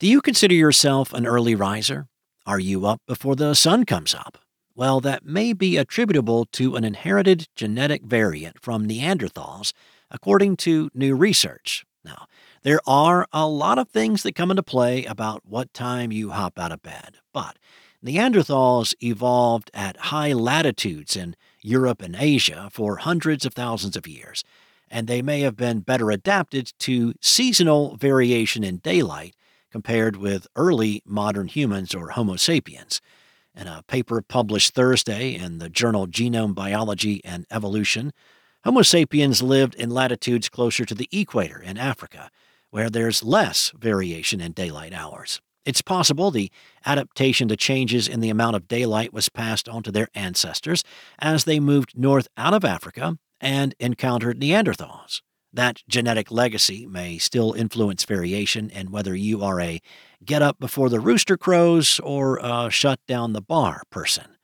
Do you consider yourself an early riser? Are you up before the sun comes up? Well, that may be attributable to an inherited genetic variant from Neanderthals, according to new research. Now, there are a lot of things that come into play about what time you hop out of bed, but Neanderthals evolved at high latitudes in Europe and Asia for hundreds of thousands of years, and they may have been better adapted to seasonal variation in daylight compared with early modern humans or Homo sapiens. In a paper published Thursday in the journal Genome Biology and Evolution, Homo sapiens lived in latitudes closer to the equator in Africa, where there's less variation in daylight hours. It's possible the adaptation to changes in the amount of daylight was passed on to their ancestors as they moved north out of Africa and encountered Neanderthals. That genetic legacy may still influence variation in whether you are a get up before the rooster crows or a shut down the bar person.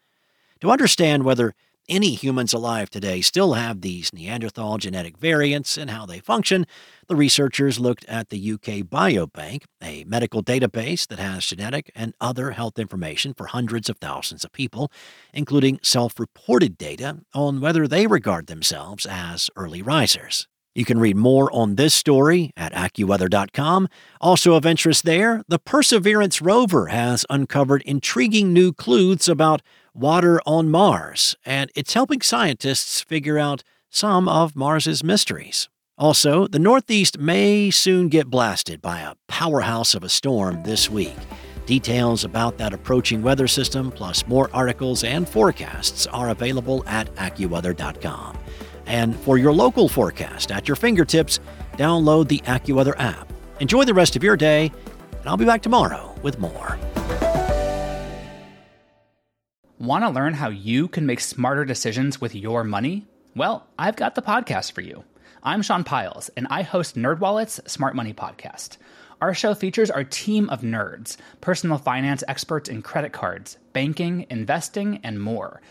To understand whether any humans alive today still have these Neanderthal genetic variants and how they function, the researchers looked at the UK Biobank, a medical database that has genetic and other health information for hundreds of thousands of people, including self reported data on whether they regard themselves as early risers. You can read more on this story at AccuWeather.com. Also of interest there, the Perseverance rover has uncovered intriguing new clues about water on Mars, and it's helping scientists figure out some of Mars's mysteries. Also, the Northeast may soon get blasted by a powerhouse of a storm this week. Details about that approaching weather system, plus more articles and forecasts, are available at AccuWeather.com. And for your local forecast at your fingertips, download the AccuWeather app. Enjoy the rest of your day, and I'll be back tomorrow with more. Want to learn how you can make smarter decisions with your money? Well, I've got the podcast for you. I'm Sean Pyles, and I host NerdWallet's Smart Money Podcast. Our show features our team of nerds, personal finance experts in credit cards, banking, investing, and more –